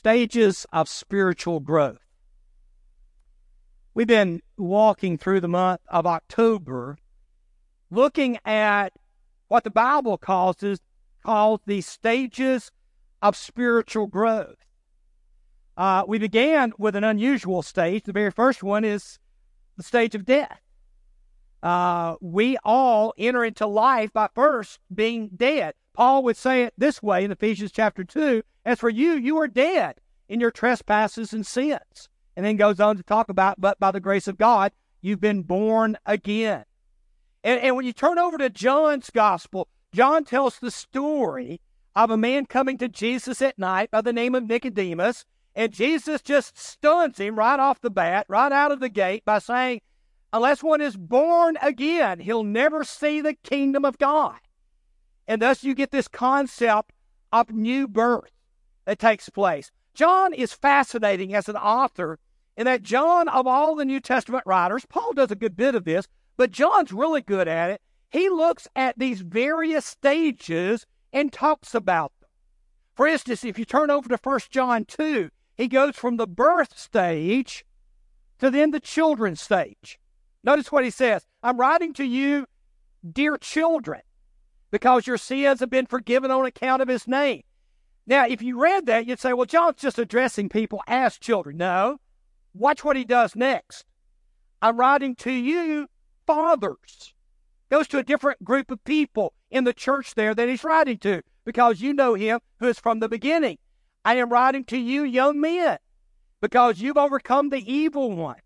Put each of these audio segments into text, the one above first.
stages of spiritual growth. We've been walking through the month of October looking at what the Bible calls is called the stages of spiritual growth. Uh, we began with an unusual stage. The very first one is the stage of death. Uh, we all enter into life by first being dead. Paul would say it this way in Ephesians chapter 2 As for you, you are dead in your trespasses and sins. And then goes on to talk about, but by the grace of God, you've been born again. And, and when you turn over to John's gospel, John tells the story of a man coming to Jesus at night by the name of Nicodemus. And Jesus just stuns him right off the bat, right out of the gate, by saying, Unless one is born again, he'll never see the kingdom of God. And thus you get this concept of new birth that takes place. John is fascinating as an author in that John, of all the New Testament writers, Paul does a good bit of this, but John's really good at it. He looks at these various stages and talks about them. For instance, if you turn over to 1 John 2, he goes from the birth stage to then the children's stage. Notice what he says I'm writing to you, dear children, because your sins have been forgiven on account of his name. Now, if you read that, you'd say, well, John's just addressing people as children. No. Watch what he does next. I'm writing to you, fathers. Goes to a different group of people in the church there that he's writing to because you know him who is from the beginning. I am writing to you, young men, because you've overcome the evil one.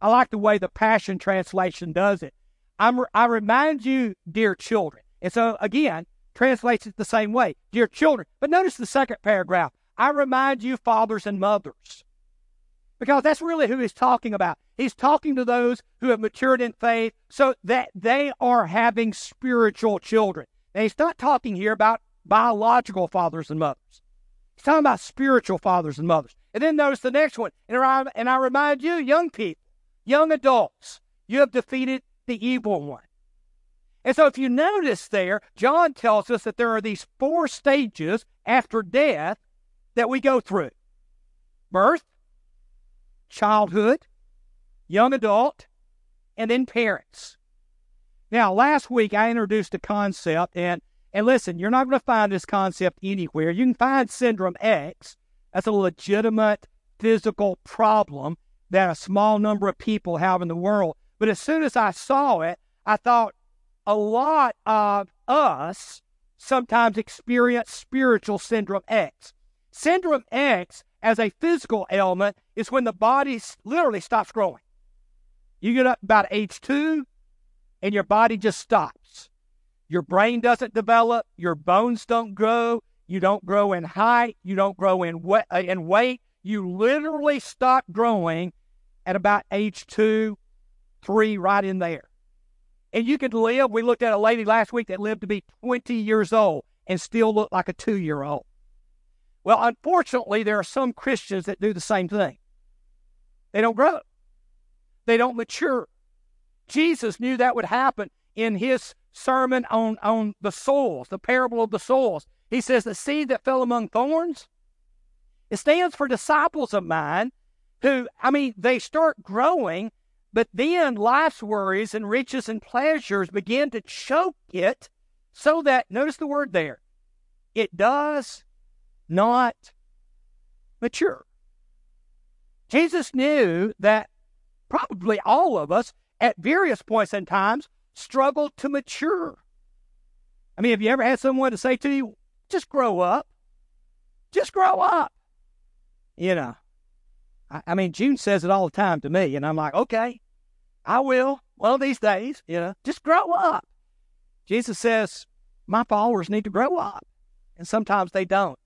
I like the way the Passion Translation does it. I'm, I remind you, dear children. And so, again, translates it the same way, dear children. But notice the second paragraph. I remind you, fathers and mothers. Because that's really who he's talking about. He's talking to those who have matured in faith so that they are having spiritual children. He's not talking here about biological fathers and mothers. He's talking about spiritual fathers and mothers. And then notice the next one. And I, and I remind you, young people, young adults, you have defeated the evil one. And so, if you notice there, John tells us that there are these four stages after death that we go through birth, childhood, young adult, and then parents. Now, last week I introduced a concept, and, and listen, you're not going to find this concept anywhere. You can find Syndrome X. That's a legitimate physical problem that a small number of people have in the world. But as soon as I saw it, I thought, a lot of us sometimes experience spiritual syndrome X. Syndrome X, as a physical ailment, is when the body literally stops growing. You get up about age two, and your body just stops. Your brain doesn't develop, your bones don't grow, you don't grow in height, you don't grow in, we- uh, in weight. You literally stop growing at about age two, three, right in there. And you could live. We looked at a lady last week that lived to be 20 years old and still looked like a two year old. Well, unfortunately, there are some Christians that do the same thing. They don't grow, they don't mature. Jesus knew that would happen in his sermon on, on the souls, the parable of the souls. He says, The seed that fell among thorns, it stands for disciples of mine who, I mean, they start growing, but then life's worries and riches and pleasures begin to choke it so that, notice the word there, it does not mature. Jesus knew that probably all of us at various points in times struggle to mature. I mean, have you ever had someone to say to you, just grow up? Just grow up. You know, I, I mean, June says it all the time to me, and I'm like, okay, I will one of these days, you know, just grow up. Jesus says, my followers need to grow up. And sometimes they don't.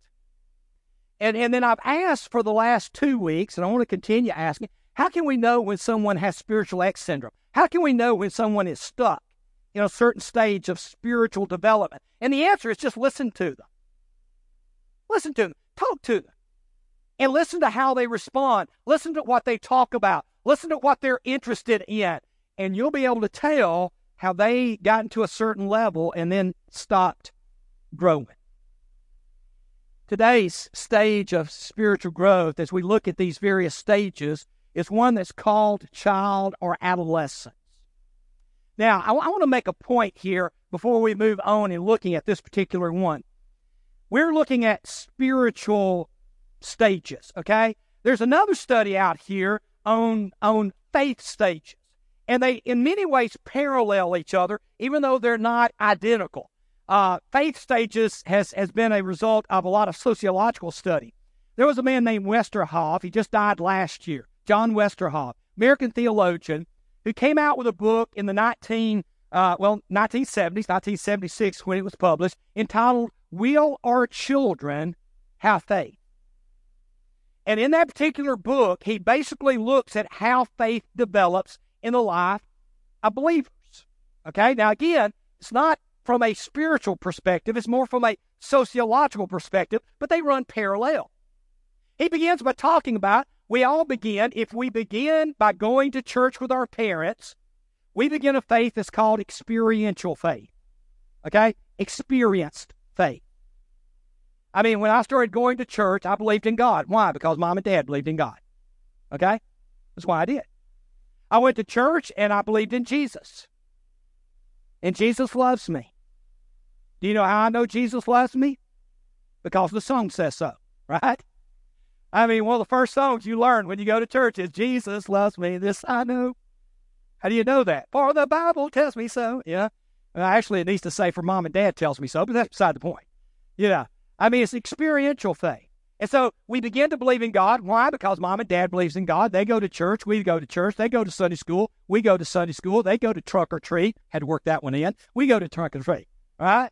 And, and then I've asked for the last two weeks, and I want to continue asking, how can we know when someone has spiritual X syndrome? How can we know when someone is stuck in a certain stage of spiritual development? And the answer is just listen to them. Listen to them. Talk to them. And listen to how they respond. Listen to what they talk about. Listen to what they're interested in, and you'll be able to tell how they got into a certain level and then stopped growing. today's stage of spiritual growth, as we look at these various stages, is one that's called child or adolescence. Now, I, I want to make a point here before we move on in looking at this particular one. We're looking at spiritual stages, okay? There's another study out here on, on faith stages, and they, in many ways, parallel each other, even though they're not identical. Uh, faith stages has, has been a result of a lot of sociological study. There was a man named Westerhoff. He just died last year. John Westerhoff, American theologian, who came out with a book in the 19, uh, well, 1970s, 1976 when it was published, entitled Will Our Children Have Faith? And in that particular book, he basically looks at how faith develops in the life of believers. Okay, now again, it's not from a spiritual perspective, it's more from a sociological perspective, but they run parallel. He begins by talking about we all begin, if we begin by going to church with our parents, we begin a faith that's called experiential faith. Okay? Experienced faith. I mean, when I started going to church, I believed in God. Why? Because mom and dad believed in God. Okay? That's why I did. I went to church and I believed in Jesus. And Jesus loves me. Do you know how I know Jesus loves me? Because the song says so, right? I mean, one of the first songs you learn when you go to church is Jesus loves me, this I know. How do you know that? For the Bible tells me so. Yeah. Well, actually, it needs to say for mom and dad tells me so, but that's beside the point. Yeah. I mean, it's experiential faith. And so we begin to believe in God. Why? Because mom and dad believes in God. They go to church. We go to church. They go to Sunday school. We go to Sunday school. They go to trunk or treat. Had to work that one in. We go to trunk or treat. Right?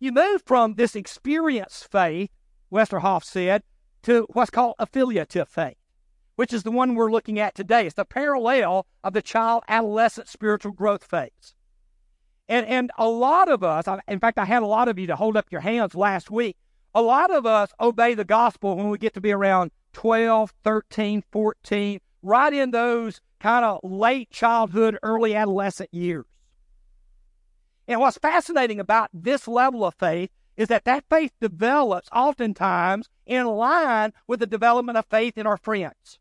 You move from this experience faith, Westerhoff said, to what's called affiliative faith, which is the one we're looking at today. It's the parallel of the child adolescent spiritual growth phase. And, and a lot of us, in fact, I had a lot of you to hold up your hands last week. A lot of us obey the gospel when we get to be around 12, 13, 14, right in those kind of late childhood, early adolescent years. And what's fascinating about this level of faith is that that faith develops oftentimes in line with the development of faith in our friends.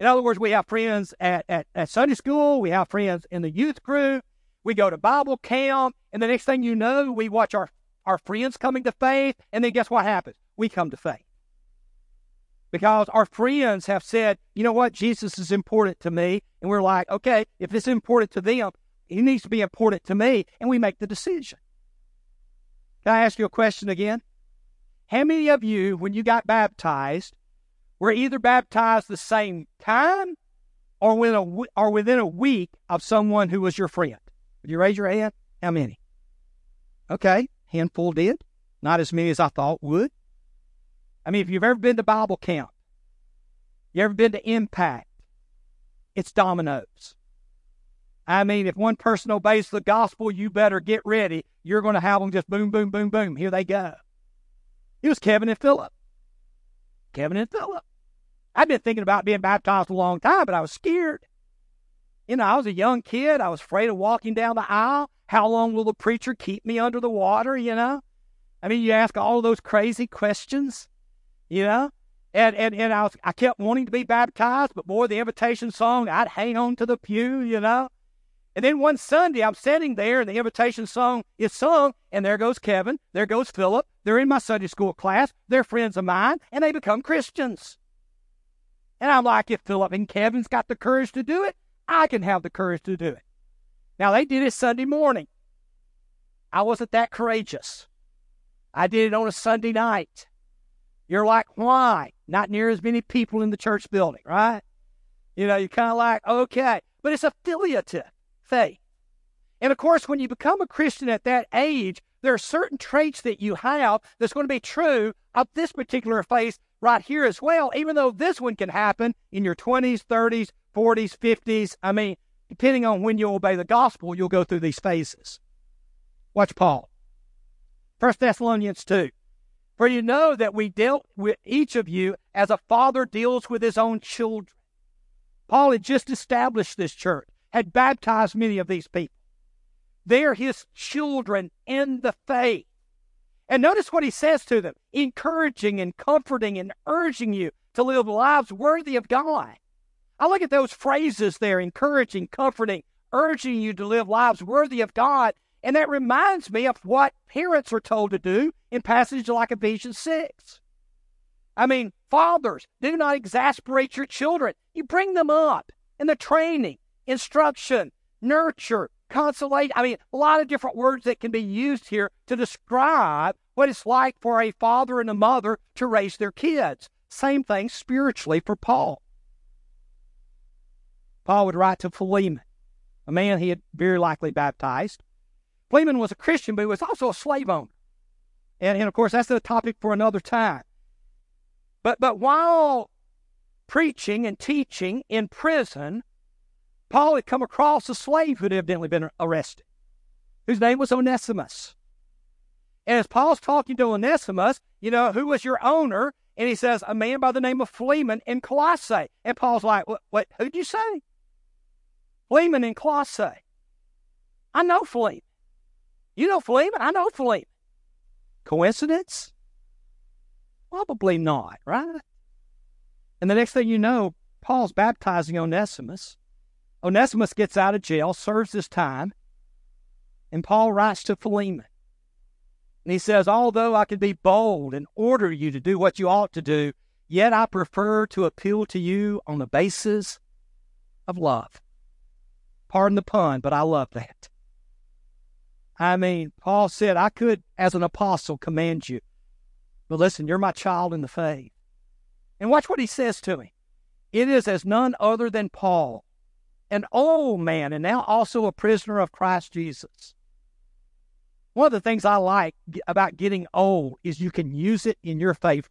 In other words, we have friends at, at, at Sunday school, we have friends in the youth group, we go to Bible camp, and the next thing you know, we watch our, our friends coming to faith, and then guess what happens? We come to faith. Because our friends have said, you know what, Jesus is important to me. And we're like, okay, if it's important to them, he needs to be important to me, and we make the decision. Can I ask you a question again? How many of you, when you got baptized, were either baptized the same time or within a, or within a week of someone who was your friend? Would you raise your hand? How many? Okay, handful did. Not as many as I thought would. I mean, if you've ever been to Bible camp, you ever been to Impact, it's dominoes. I mean, if one person obeys the gospel, you better get ready. You're going to have them just boom, boom, boom, boom. Here they go. It was Kevin and Philip. Kevin and Philip. I'd been thinking about being baptized a long time, but I was scared. You know, I was a young kid. I was afraid of walking down the aisle. How long will the preacher keep me under the water? You know, I mean, you ask all those crazy questions, you know, and and, and I was I kept wanting to be baptized, but boy, the invitation song, I'd hang on to the pew, you know. And then one Sunday, I'm sitting there, and the invitation song is sung, and there goes Kevin, there goes Philip. They're in my Sunday school class. They're friends of mine, and they become Christians. And I'm like, if Philip and Kevin's got the courage to do it, I can have the courage to do it. Now, they did it Sunday morning. I wasn't that courageous. I did it on a Sunday night. You're like, why? Not near as many people in the church building, right? You know, you're kind of like, okay. But it's affiliative faith. And of course, when you become a Christian at that age, there are certain traits that you have that's going to be true of this particular faith right here as well, even though this one can happen in your 20s, 30s, 40s, 50s. I mean, depending on when you obey the gospel, you'll go through these phases. Watch Paul. 1 Thessalonians 2. For you know that we dealt with each of you as a father deals with his own children. Paul had just established this church had baptized many of these people. They're his children in the faith. And notice what he says to them encouraging and comforting and urging you to live lives worthy of God. I look at those phrases there encouraging, comforting, urging you to live lives worthy of God. And that reminds me of what parents are told to do in passages like Ephesians 6. I mean, fathers, do not exasperate your children. You bring them up in the training, instruction, nurture, consolate. I mean, a lot of different words that can be used here to describe what it's like for a father and a mother to raise their kids. Same thing spiritually for Paul. Paul would write to Philemon, a man he had very likely baptized. Philemon was a Christian, but he was also a slave owner. And, and of course, that's a topic for another time. But, but while preaching and teaching in prison, Paul had come across a slave who had evidently been arrested, whose name was Onesimus. And as Paul's talking to Onesimus, you know, who was your owner? And he says, a man by the name of Philemon in Colossae. And Paul's like, what, what who'd you say? Philemon in Colossae. I know Philemon. You know Philemon? I know Philemon. Coincidence? Probably not, right? And the next thing you know, Paul's baptizing Onesimus. Onesimus gets out of jail, serves his time, and Paul writes to Philemon. And he says, Although I could be bold and order you to do what you ought to do, yet I prefer to appeal to you on the basis of love. Pardon the pun, but I love that. I mean, Paul said, I could, as an apostle, command you. But listen, you're my child in the faith. And watch what he says to me. It is as none other than Paul, an old man and now also a prisoner of Christ Jesus. One of the things I like about getting old is you can use it in your favor.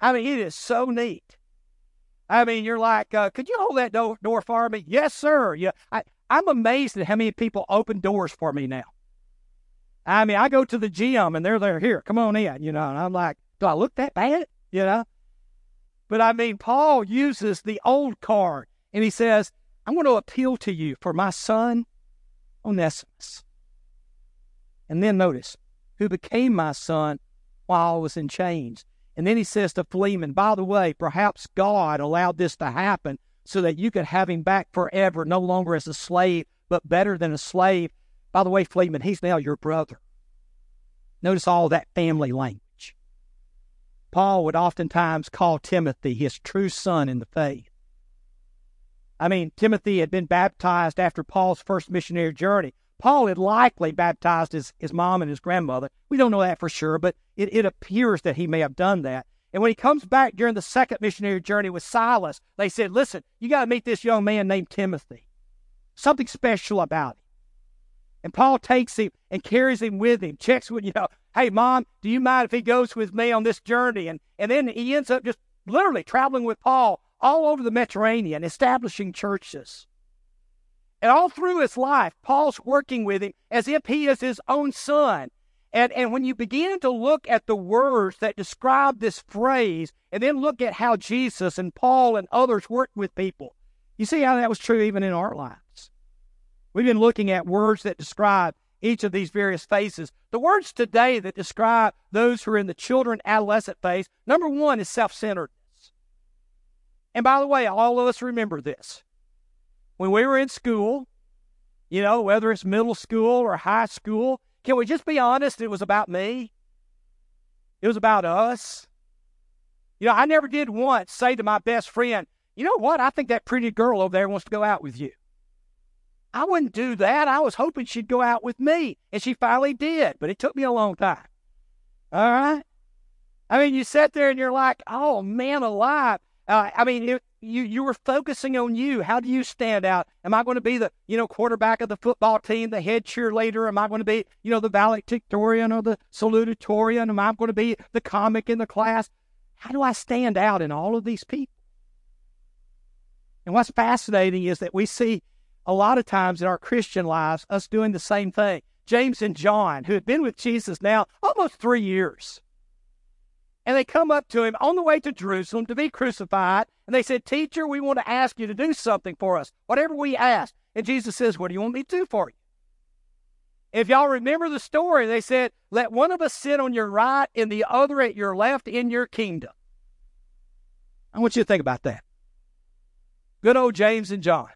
I mean, it is so neat. I mean, you're like, uh, could you hold that door, door for me? Yes, sir. Yeah, I, I'm amazed at how many people open doors for me now. I mean, I go to the gym and they're there, here, come on in, you know, and I'm like, do I look that bad? You know? But I mean, Paul uses the old card and he says, I'm going to appeal to you for my son, Onesimus. And then notice, who became my son while I was in chains. And then he says to Philemon, by the way, perhaps God allowed this to happen so that you could have him back forever, no longer as a slave, but better than a slave. By the way, Philemon, he's now your brother. Notice all that family language. Paul would oftentimes call Timothy his true son in the faith. I mean, Timothy had been baptized after Paul's first missionary journey. Paul had likely baptized his, his mom and his grandmother. We don't know that for sure, but it, it appears that he may have done that. And when he comes back during the second missionary journey with Silas, they said, Listen, you got to meet this young man named Timothy. Something special about him. And Paul takes him and carries him with him, checks with, you know, hey, mom, do you mind if he goes with me on this journey? And, and then he ends up just literally traveling with Paul all over the Mediterranean, establishing churches. And all through his life, Paul's working with him as if he is his own son. And, and when you begin to look at the words that describe this phrase, and then look at how Jesus and Paul and others worked with people, you see how that was true even in our lives. We've been looking at words that describe each of these various phases. The words today that describe those who are in the children adolescent phase, number one is self centeredness. And by the way, all of us remember this. When we were in school, you know, whether it's middle school or high school, can we just be honest? It was about me. It was about us. You know, I never did once say to my best friend, you know what? I think that pretty girl over there wants to go out with you. I wouldn't do that. I was hoping she'd go out with me. And she finally did, but it took me a long time. All right? I mean, you sit there and you're like, oh, man alive. Uh, I mean, it, you you were focusing on you. How do you stand out? Am I going to be the you know quarterback of the football team, the head cheerleader? Am I going to be you know the valedictorian or the salutatorian? Am I going to be the comic in the class? How do I stand out in all of these people? And what's fascinating is that we see a lot of times in our Christian lives us doing the same thing. James and John, who had been with Jesus now almost three years and they come up to him on the way to Jerusalem to be crucified. And they said, Teacher, we want to ask you to do something for us, whatever we ask. And Jesus says, What do you want me to do for you? If y'all remember the story, they said, Let one of us sit on your right and the other at your left in your kingdom. I want you to think about that. Good old James and John.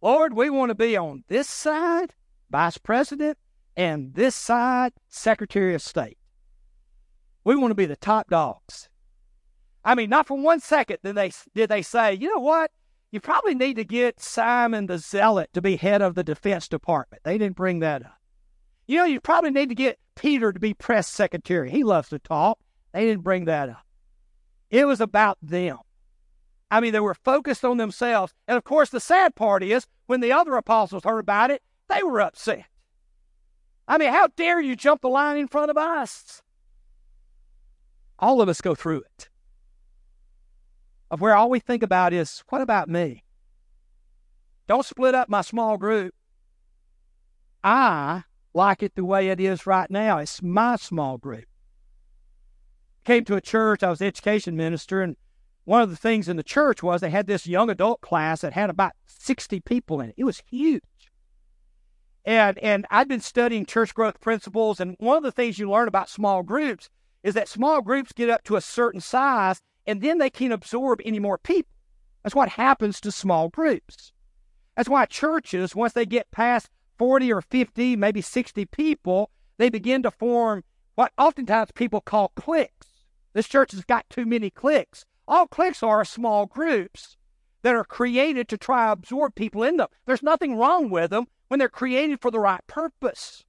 Lord, we want to be on this side, vice president, and this side, secretary of state. We want to be the top dogs. I mean, not for one second did they did they say, you know what? You probably need to get Simon the Zealot to be head of the Defense Department. They didn't bring that up. You know, you probably need to get Peter to be press secretary. He loves to talk. They didn't bring that up. It was about them. I mean, they were focused on themselves. And of course, the sad part is when the other apostles heard about it, they were upset. I mean, how dare you jump the line in front of us? All of us go through it. Of where all we think about is, what about me? Don't split up my small group. I like it the way it is right now. It's my small group. Came to a church, I was education minister, and one of the things in the church was they had this young adult class that had about 60 people in it. It was huge. And, and I'd been studying church growth principles, and one of the things you learn about small groups is that small groups get up to a certain size and then they can't absorb any more people. That's what happens to small groups. That's why churches, once they get past 40 or 50, maybe 60 people, they begin to form what oftentimes people call cliques. This church has got too many cliques. All cliques are small groups that are created to try to absorb people in them. There's nothing wrong with them when they're created for the right purpose.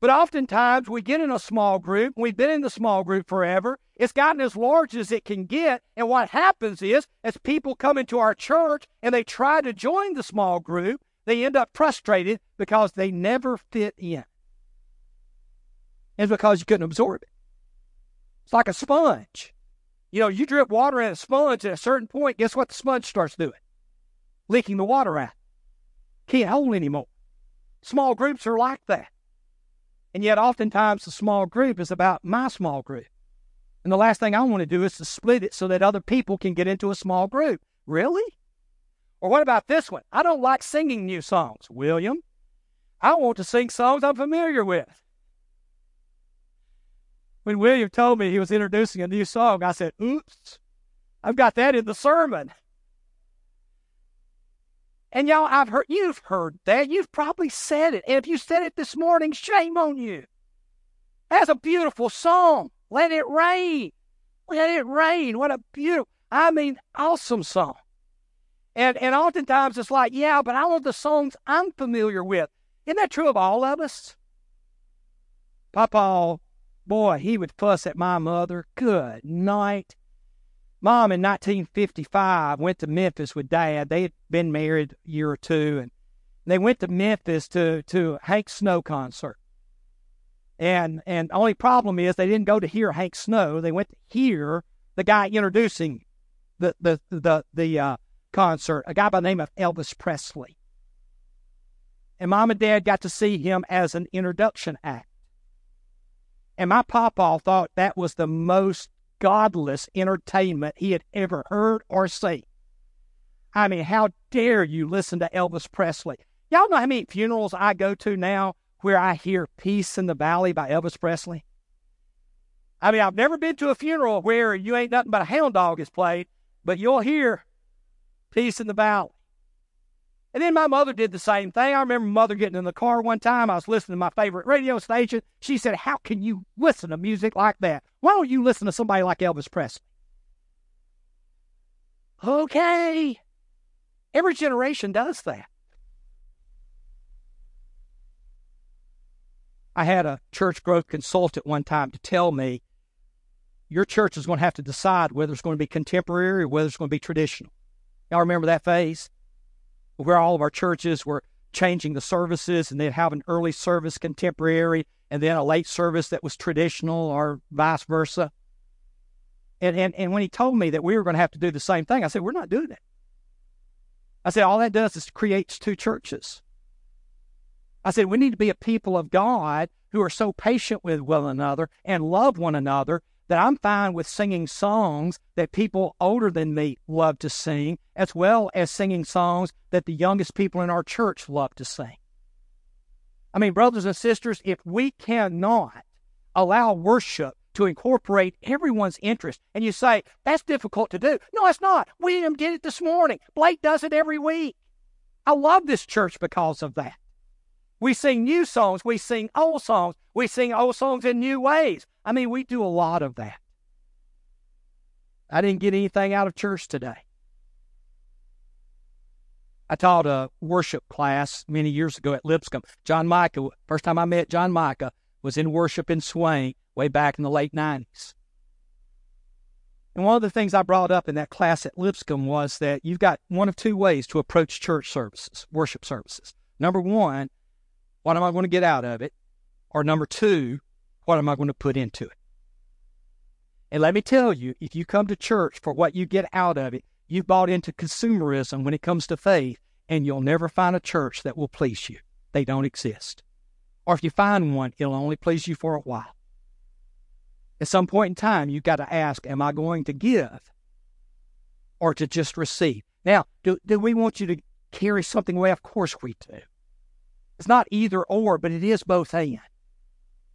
But oftentimes we get in a small group, we've been in the small group forever, it's gotten as large as it can get, and what happens is, as people come into our church and they try to join the small group, they end up frustrated because they never fit in. It's because you couldn't absorb it. It's like a sponge. You know, you drip water in a sponge at a certain point, guess what the sponge starts doing? Leaking the water out. Can't hold anymore. Small groups are like that. And yet, oftentimes, the small group is about my small group. And the last thing I want to do is to split it so that other people can get into a small group. Really? Or what about this one? I don't like singing new songs. William, I want to sing songs I'm familiar with when William told me he was introducing a new song, I said, oops, I've got that in the sermon. And y'all, I've heard, you've heard that. You've probably said it. And if you said it this morning, shame on you. That's a beautiful song. Let it rain. Let it rain. What a beautiful, I mean, awesome song. And, and oftentimes it's like, yeah, but I want the songs I'm familiar with. Isn't that true of all of us? Papa Boy, he would fuss at my mother. Good night. Mom in 1955 went to Memphis with Dad. They had been married a year or two, and they went to Memphis to to Hank Snow concert. And and only problem is they didn't go to hear Hank Snow. They went to hear the guy introducing the the the the uh, concert, a guy by the name of Elvis Presley. And Mom and Dad got to see him as an introduction act. And my papa thought that was the most godless entertainment he had ever heard or seen. I mean, how dare you listen to Elvis Presley? Y'all know how many funerals I go to now where I hear Peace in the Valley by Elvis Presley? I mean, I've never been to a funeral where you ain't nothing but a hound dog is played, but you'll hear Peace in the Valley. And then my mother did the same thing. I remember mother getting in the car one time. I was listening to my favorite radio station. She said, How can you listen to music like that? Why don't you listen to somebody like Elvis Presley? Okay. Every generation does that. I had a church growth consultant one time to tell me your church is going to have to decide whether it's going to be contemporary or whether it's going to be traditional. Y'all remember that phase? Where all of our churches were changing the services and they'd have an early service contemporary and then a late service that was traditional or vice versa. And, and, and when he told me that we were going to have to do the same thing, I said, We're not doing it. I said, All that does is creates two churches. I said, We need to be a people of God who are so patient with one another and love one another that I'm fine with singing songs that people older than me love to sing, as well as singing songs that the youngest people in our church love to sing. I mean, brothers and sisters, if we cannot allow worship to incorporate everyone's interest, and you say, that's difficult to do. No, it's not. William did it this morning. Blake does it every week. I love this church because of that. We sing new songs, we sing old songs, we sing old songs in new ways. I mean, we do a lot of that. I didn't get anything out of church today. I taught a worship class many years ago at Lipscomb. John Micah, first time I met John Micah, was in worship in Swain way back in the late 90s. And one of the things I brought up in that class at Lipscomb was that you've got one of two ways to approach church services, worship services. Number one, what am I going to get out of it? Or number two, what am I going to put into it? And let me tell you, if you come to church for what you get out of it, you've bought into consumerism when it comes to faith, and you'll never find a church that will please you. They don't exist. Or if you find one, it'll only please you for a while. At some point in time, you've got to ask, Am I going to give or to just receive? Now, do, do we want you to carry something away? Of course we do. It's not either or, but it is both and.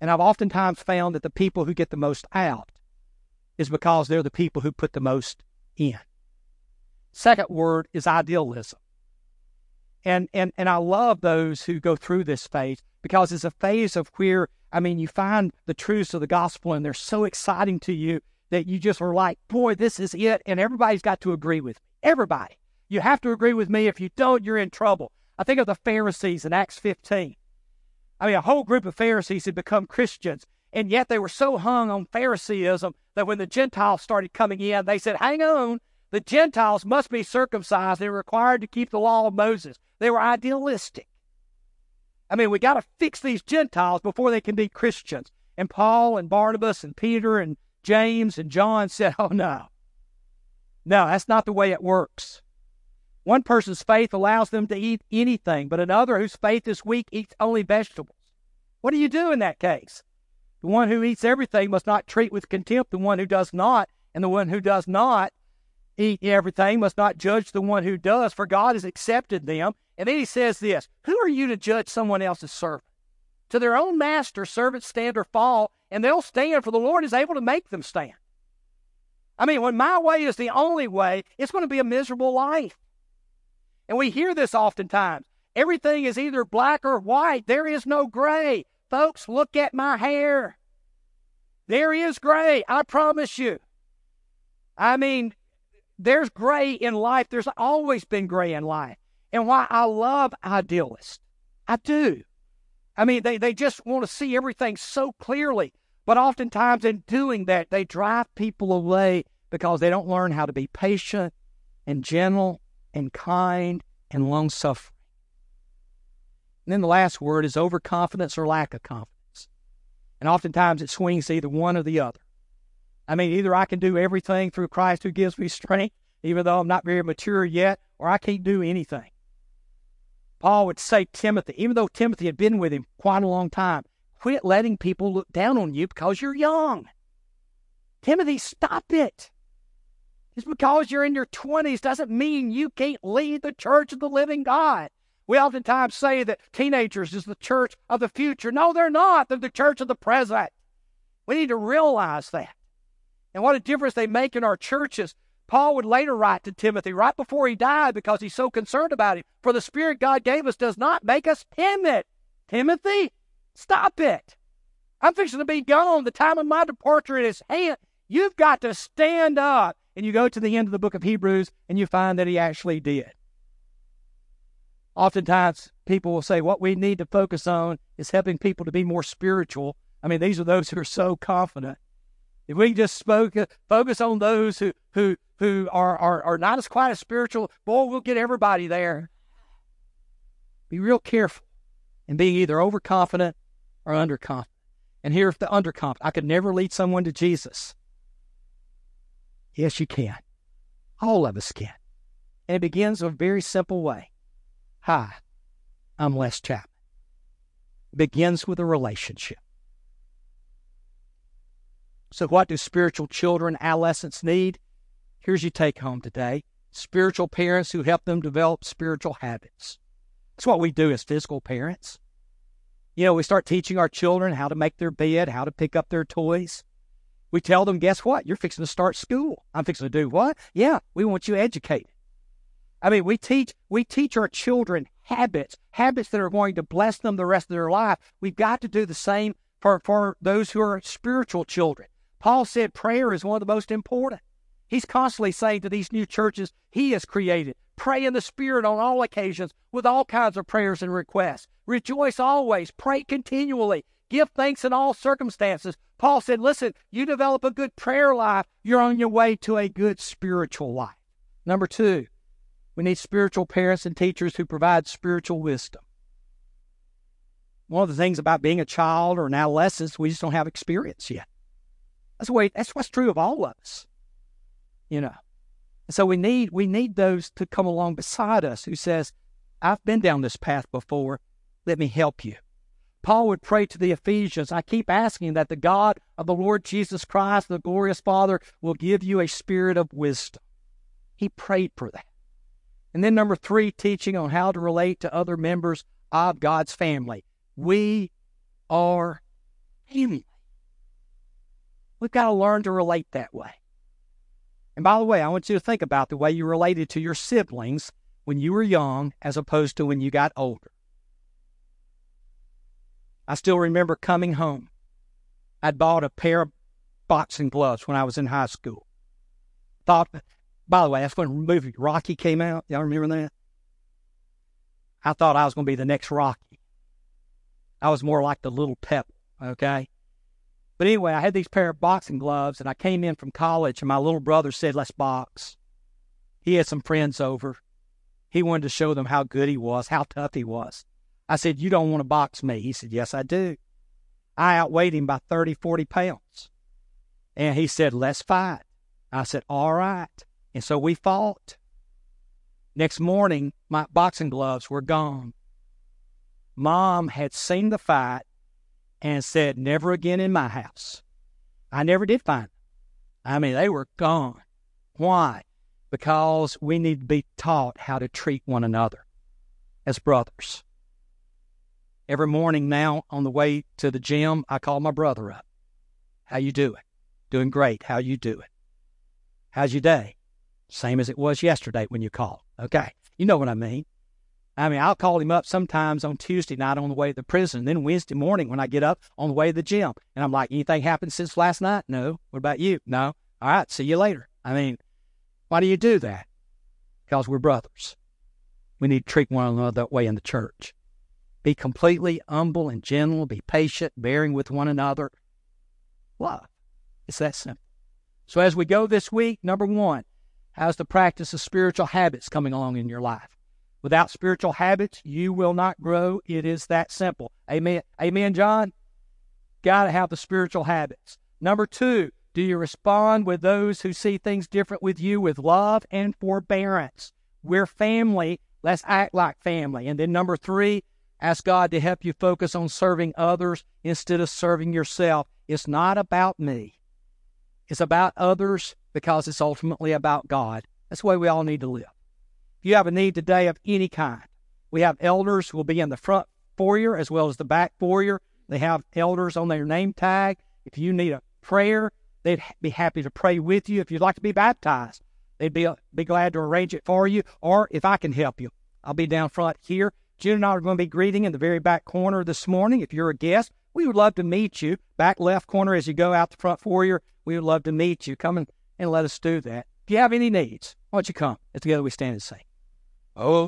And I've oftentimes found that the people who get the most out is because they're the people who put the most in. Second word is idealism. And, and, and I love those who go through this phase because it's a phase of where, I mean, you find the truths of the gospel and they're so exciting to you that you just are like, boy, this is it. And everybody's got to agree with me. Everybody. You have to agree with me. If you don't, you're in trouble. I think of the Pharisees in Acts 15. I mean, a whole group of Pharisees had become Christians, and yet they were so hung on Phariseeism that when the Gentiles started coming in, they said, hang on, the Gentiles must be circumcised. They're required to keep the law of Moses. They were idealistic. I mean, we got to fix these Gentiles before they can be Christians. And Paul and Barnabas and Peter and James and John said, oh, no. No, that's not the way it works. One person's faith allows them to eat anything, but another whose faith is weak eats only vegetables. What do you do in that case? The one who eats everything must not treat with contempt the one who does not, and the one who does not eat everything must not judge the one who does, for God has accepted them. And then he says this Who are you to judge someone else's servant? To their own master, servants stand or fall, and they'll stand, for the Lord is able to make them stand. I mean, when my way is the only way, it's going to be a miserable life. And we hear this oftentimes. Everything is either black or white. There is no gray. Folks, look at my hair. There is gray, I promise you. I mean, there's gray in life. There's always been gray in life. And why I love idealists. I do. I mean, they, they just want to see everything so clearly. But oftentimes, in doing that, they drive people away because they don't learn how to be patient and gentle and kind and long suffering. And then the last word is overconfidence or lack of confidence. And oftentimes it swings either one or the other. I mean, either I can do everything through Christ who gives me strength, even though I'm not very mature yet, or I can't do anything. Paul would say Timothy, even though Timothy had been with him quite a long time, quit letting people look down on you because you're young. Timothy, stop it. Just because you're in your 20s doesn't mean you can't lead the church of the living God. We oftentimes say that teenagers is the church of the future. No, they're not. They're the church of the present. We need to realize that and what a difference they make in our churches. Paul would later write to Timothy right before he died because he's so concerned about him. For the Spirit God gave us does not make us timid. Timothy, stop it. I'm fixing to be gone. The time of my departure is hand. You've got to stand up. And you go to the end of the book of Hebrews and you find that he actually did. Oftentimes, people will say what we need to focus on is helping people to be more spiritual. I mean, these are those who are so confident if we just spoke, focus on those who who who are, are are not as quite as spiritual, boy, we'll get everybody there. Be real careful and being either overconfident or underconfident. And here's the underconfident. I could never lead someone to Jesus. Yes, you can. All of us can. And it begins a very simple way. Hi, I'm Les Chapman. Begins with a relationship. So, what do spiritual children, adolescents need? Here's your take home today spiritual parents who help them develop spiritual habits. That's what we do as physical parents. You know, we start teaching our children how to make their bed, how to pick up their toys. We tell them, guess what? You're fixing to start school. I'm fixing to do what? Yeah, we want you educated. I mean, we teach we teach our children habits, habits that are going to bless them the rest of their life. We've got to do the same for, for those who are spiritual children. Paul said prayer is one of the most important. He's constantly saying to these new churches he has created, pray in the Spirit on all occasions with all kinds of prayers and requests. Rejoice always, pray continually, give thanks in all circumstances. Paul said, listen, you develop a good prayer life, you're on your way to a good spiritual life. Number two, we need spiritual parents and teachers who provide spiritual wisdom. One of the things about being a child or an adolescent, we just don't have experience yet. That's way. That's what's true of all of us. You know, and so we need we need those to come along beside us who says, "I've been down this path before. Let me help you." Paul would pray to the Ephesians. I keep asking that the God of the Lord Jesus Christ, the glorious Father, will give you a spirit of wisdom. He prayed for that. And then number three, teaching on how to relate to other members of God's family. We are family. We've got to learn to relate that way. And by the way, I want you to think about the way you related to your siblings when you were young as opposed to when you got older. I still remember coming home. I'd bought a pair of boxing gloves when I was in high school. Thought, by the way, that's when the movie Rocky came out. Y'all remember that? I thought I was going to be the next Rocky. I was more like the little pebble, okay? But anyway, I had these pair of boxing gloves, and I came in from college, and my little brother said, Let's box. He had some friends over. He wanted to show them how good he was, how tough he was. I said, You don't want to box me. He said, Yes, I do. I outweighed him by 30, 40 pounds. And he said, Let's fight. I said, All right. And so we fought. Next morning, my boxing gloves were gone. Mom had seen the fight and said, Never again in my house. I never did find them. I mean, they were gone. Why? Because we need to be taught how to treat one another as brothers. Every morning now on the way to the gym, I call my brother up. How you doing? Doing great. How you doing? How's your day? Same as it was yesterday when you called. Okay. You know what I mean. I mean, I'll call him up sometimes on Tuesday night on the way to the prison. Then Wednesday morning when I get up on the way to the gym. And I'm like, anything happened since last night? No. What about you? No. All right. See you later. I mean, why do you do that? Because we're brothers. We need to treat one another that way in the church. Be completely humble and gentle. Be patient, bearing with one another. Love. It's that simple. So as we go this week, number one, how's the practice of spiritual habits coming along in your life? Without spiritual habits, you will not grow. It is that simple. Amen. Amen, John? Got to have the spiritual habits. Number two, do you respond with those who see things different with you with love and forbearance? We're family. Let's act like family. And then number three, ask God to help you focus on serving others instead of serving yourself. It's not about me. It's about others because it's ultimately about God. That's the way we all need to live. If you have a need today of any kind, we have elders who will be in the front foyer as well as the back foyer. They have elders on their name tag. If you need a prayer, they'd be happy to pray with you. If you'd like to be baptized, they'd be, be glad to arrange it for you. Or if I can help you, I'll be down front here. June and I are going to be greeting in the very back corner this morning. If you're a guest, we would love to meet you. Back left corner as you go out the front foyer, we would love to meet you. Come and, and let us do that. If you have any needs, why don't you come? And together we stand and sing. Oh.